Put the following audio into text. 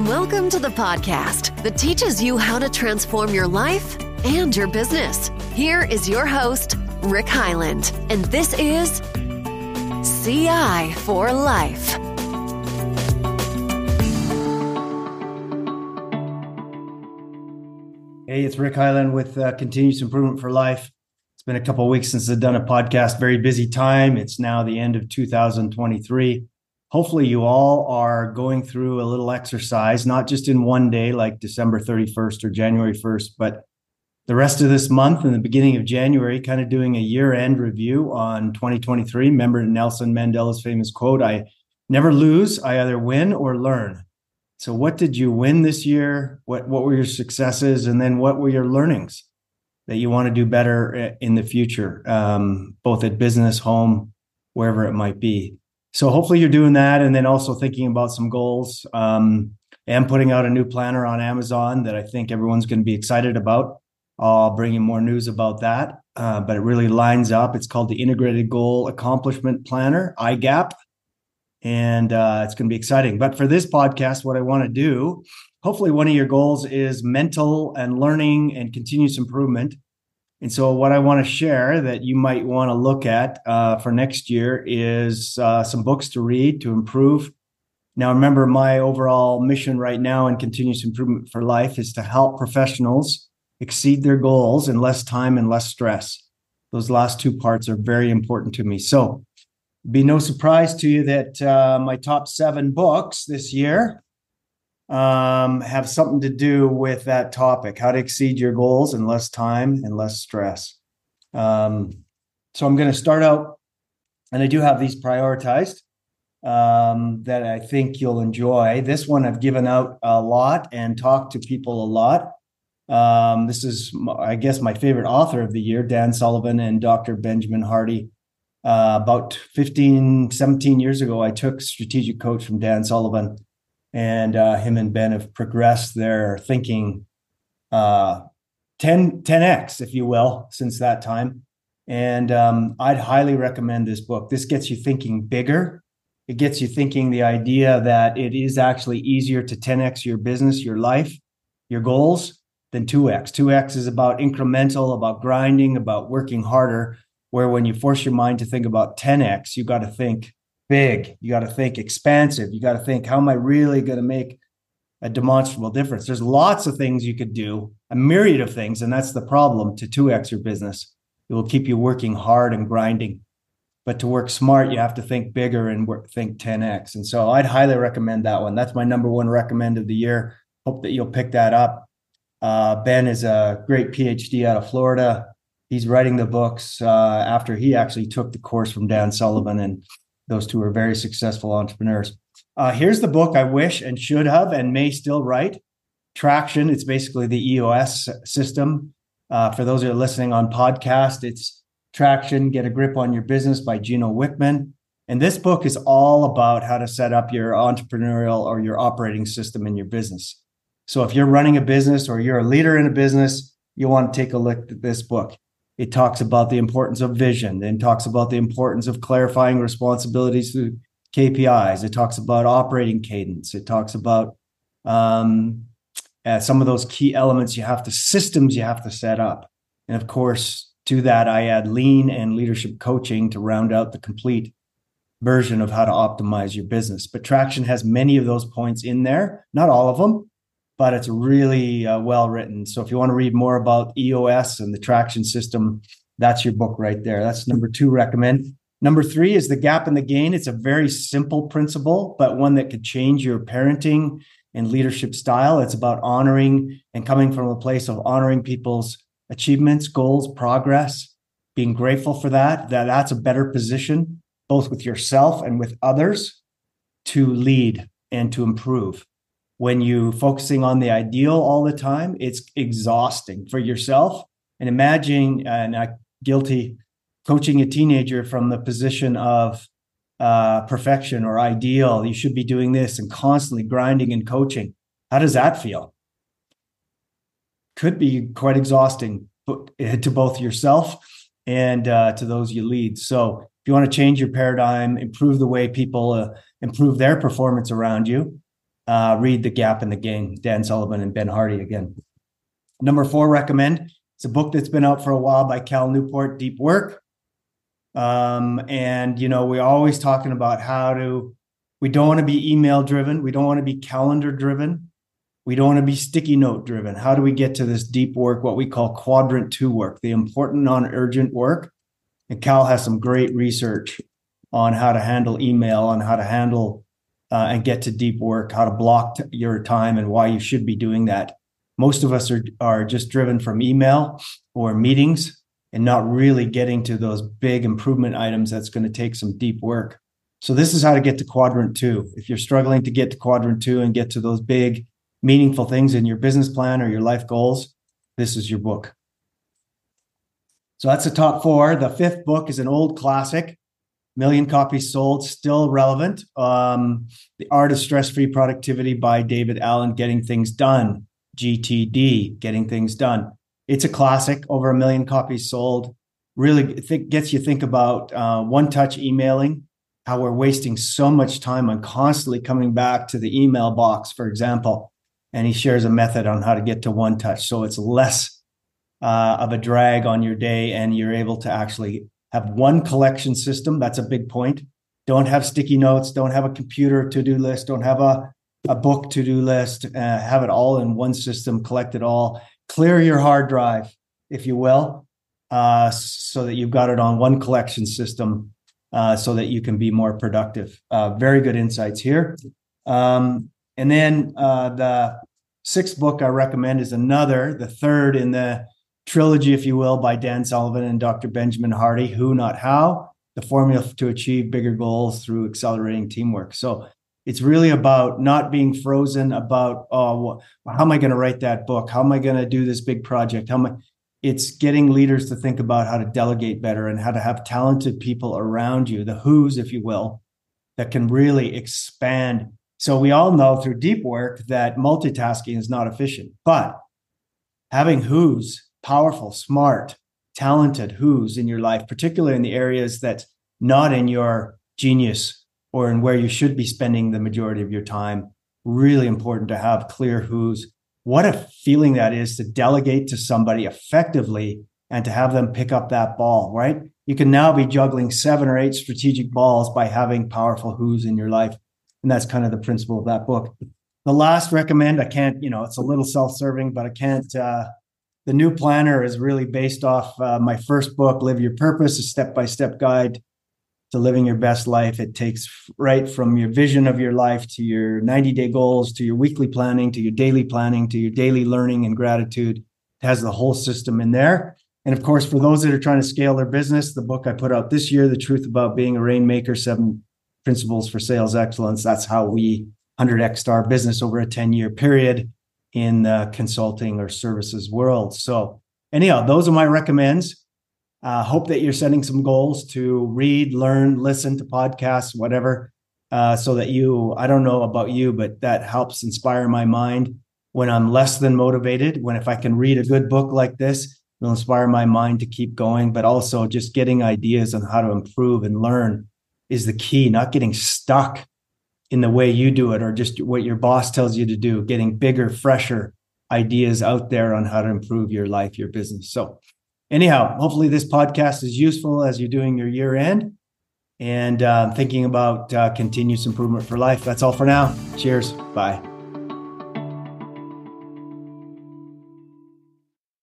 Welcome to the podcast that teaches you how to transform your life and your business. Here is your host, Rick Heyland, and this is CI for Life. Hey, it's Rick Heyland with uh, Continuous Improvement for Life. It's been a couple weeks since I've done a podcast. Very busy time. It's now the end of 2023 hopefully you all are going through a little exercise, not just in one day like December 31st or January 1st, but the rest of this month and the beginning of January, kind of doing a year end review on 2023. Remember Nelson Mandela's famous quote I never lose, I either win or learn. So, what did you win this year? What, what were your successes? And then, what were your learnings that you want to do better eh, in the future, um, both at business, home, wherever it might be? So hopefully you're doing that and then also thinking about some goals um, and putting out a new planner on amazon that i think everyone's going to be excited about. I'll bring you more news about that uh, but it really lines up. It's called the integrated goal accomplishment planner igap and uh, it's going to be exciting. But for this podcast what i want to do hopefully one of your goals is mental and learning and continuous improvement and so, what I want to share that you might want to look at uh, for next year is uh, some books to read to improve. Now, remember, my overall mission right now in continuous improvement for life is to help professionals exceed their goals in less time and less stress. Those last two parts are very important to me. So, be no surprise to you that uh, my top seven books this year um, have something to do with that topic how to exceed your goals in less time and less stress. Um, so I'm going to start out, and I do have these prioritized um, that I think you'll enjoy. This one I've given out a lot and talked to people a lot. Um, this is, I guess, my favorite author of the year, Dan Sullivan and Dr. Benjamin Hardy. Uh, about 15, 17 years ago, I took strategic coach from Dan Sullivan and uh, him and Ben have progressed their thinking uh, 10 10x, if you will, since that time. And um, I'd highly recommend this book. This gets you thinking bigger. It gets you thinking the idea that it is actually easier to 10x your business, your life, your goals than 2x. 2x is about incremental, about grinding, about working harder. Where when you force your mind to think about 10x, you got to think big. You got to think expansive. You got to think, how am I really going to make a demonstrable difference? There's lots of things you could do, a myriad of things. And that's the problem to 2x your business. It will keep you working hard and grinding. But to work smart, you have to think bigger and work, think 10x. And so I'd highly recommend that one. That's my number one recommend of the year. Hope that you'll pick that up. Uh, ben is a great PhD out of Florida. He's writing the books uh, after he actually took the course from Dan Sullivan and those two are very successful entrepreneurs. Uh, here's the book I wish and should have and may still write Traction. It's basically the EOS system. Uh, for those who are listening on podcast, it's Traction Get a Grip on Your Business by Gino Wickman. And this book is all about how to set up your entrepreneurial or your operating system in your business. So if you're running a business or you're a leader in a business, you want to take a look at this book. It talks about the importance of vision, then talks about the importance of clarifying responsibilities through KPIs. It talks about operating cadence. It talks about um, uh, some of those key elements you have to systems you have to set up. And of course, to that, I add lean and leadership coaching to round out the complete version of how to optimize your business. But Traction has many of those points in there, not all of them, but it's really uh, well written. So if you want to read more about EOS and the traction system, that's your book right there. That's number two recommend. Number three is the gap and the gain. It's a very simple principle, but one that could change your parenting and leadership style. It's about honoring and coming from a place of honoring people's achievements, goals, progress, being grateful for that. That that's a better position, both with yourself and with others, to lead and to improve when you're focusing on the ideal all the time it's exhausting for yourself. And imagine and uh, guilty coaching a teenager from the position of uh, perfection or ideal. You should be doing this and constantly grinding and coaching. How does that feel? Could be quite exhausting to both yourself and uh, to those you lead. So if you want to change your paradigm improve the way people uh, improve their performance around you uh, read The Gap and the Gain, Dan Sullivan and Ben Hardy again. Number four, recommend. It's a book that's been out for a while by Cal Newport, Deep Work. Um, and, you know, we're always talking about how to, we don't want to be email driven. We don't want to be calendar driven. We don't want to be sticky note driven. How do we get to this deep work, what we call quadrant two work, the important, non urgent work? And Cal has some great research on how to handle email, on how to handle uh, and get to deep work, how to block t- your time, and why you should be doing that. Most of us are, are just driven from email or meetings and not really getting to those big improvement items that's going to take some deep work. So, this is how to get to quadrant two. If you're struggling to get to quadrant two and get to those big, meaningful things in your business plan or your life goals, this is your book. So, that's the top four. The fifth book is an old classic million copies sold, still relevant. Um, the Art of Stress Free Productivity by David Allen, Getting Things Done, GTD, Getting Things Done. It's a classic, over a million copies sold. Really th- gets you think about uh, one touch emailing, how we're wasting so much time on constantly coming back to the email box, for example. And he shares a method on how to get to one touch. So it's less uh, of a drag on your day and you're able to actually have one collection system. That's a big point. Don't have sticky notes. Don't have a computer to do list. Don't have a, a book to do list. Uh, have it all in one system, collect it all. Clear your hard drive, if you will, uh, so that you've got it on one collection system uh, so that you can be more productive. Uh, very good insights here. Um, and then uh, the sixth book I recommend is another, the third in the trilogy, if you will, by Dan Sullivan and Dr. Benjamin Hardy Who, Not How The Formula to Achieve Bigger Goals Through Accelerating Teamwork. So it's really about not being frozen about, oh, how am I going to write that book? How am I going to do this big project? How am I? It's getting leaders to think about how to delegate better and how to have talented people around you, the who's, if you will, that can really expand. So we all know through deep work that multitasking is not efficient, but having who's powerful, smart, talented who's in your life, particularly in the areas that not in your genius or in where you should be spending the majority of your time. Really important to have clear who's. What a feeling that is to delegate to somebody effectively and to have them pick up that ball, right? You can now be juggling seven or eight strategic balls by having powerful who's in your life. And that's kind of the principle of that book. The last recommend, I can't, you know, it's a little self serving, but I can't uh, the new planner is really based off uh, my first book, Live Your Purpose, a step by step guide to living your best life. It takes right from your vision of your life to your 90 day goals, to your weekly planning, to your daily planning, to your daily learning and gratitude. It has the whole system in there. And of course, for those that are trying to scale their business, the book I put out this year, The Truth About Being a Rainmaker Seven Principles for Sales Excellence. That's how we 100x our business over a 10 year period in the consulting or services world. So, anyhow, those are my recommends. Uh, hope that you're setting some goals to read, learn, listen to podcasts, whatever, uh, so that you, I don't know about you, but that helps inspire my mind when I'm less than motivated. When if I can read a good book like this, it'll inspire my mind to keep going, but also just getting ideas on how to improve and learn is the key, not getting stuck in the way you do it or just what your boss tells you to do, getting bigger, fresher ideas out there on how to improve your life, your business. So, anyhow, hopefully this podcast is useful as you're doing your year end and uh, thinking about uh, continuous improvement for life. That's all for now. Cheers. Bye.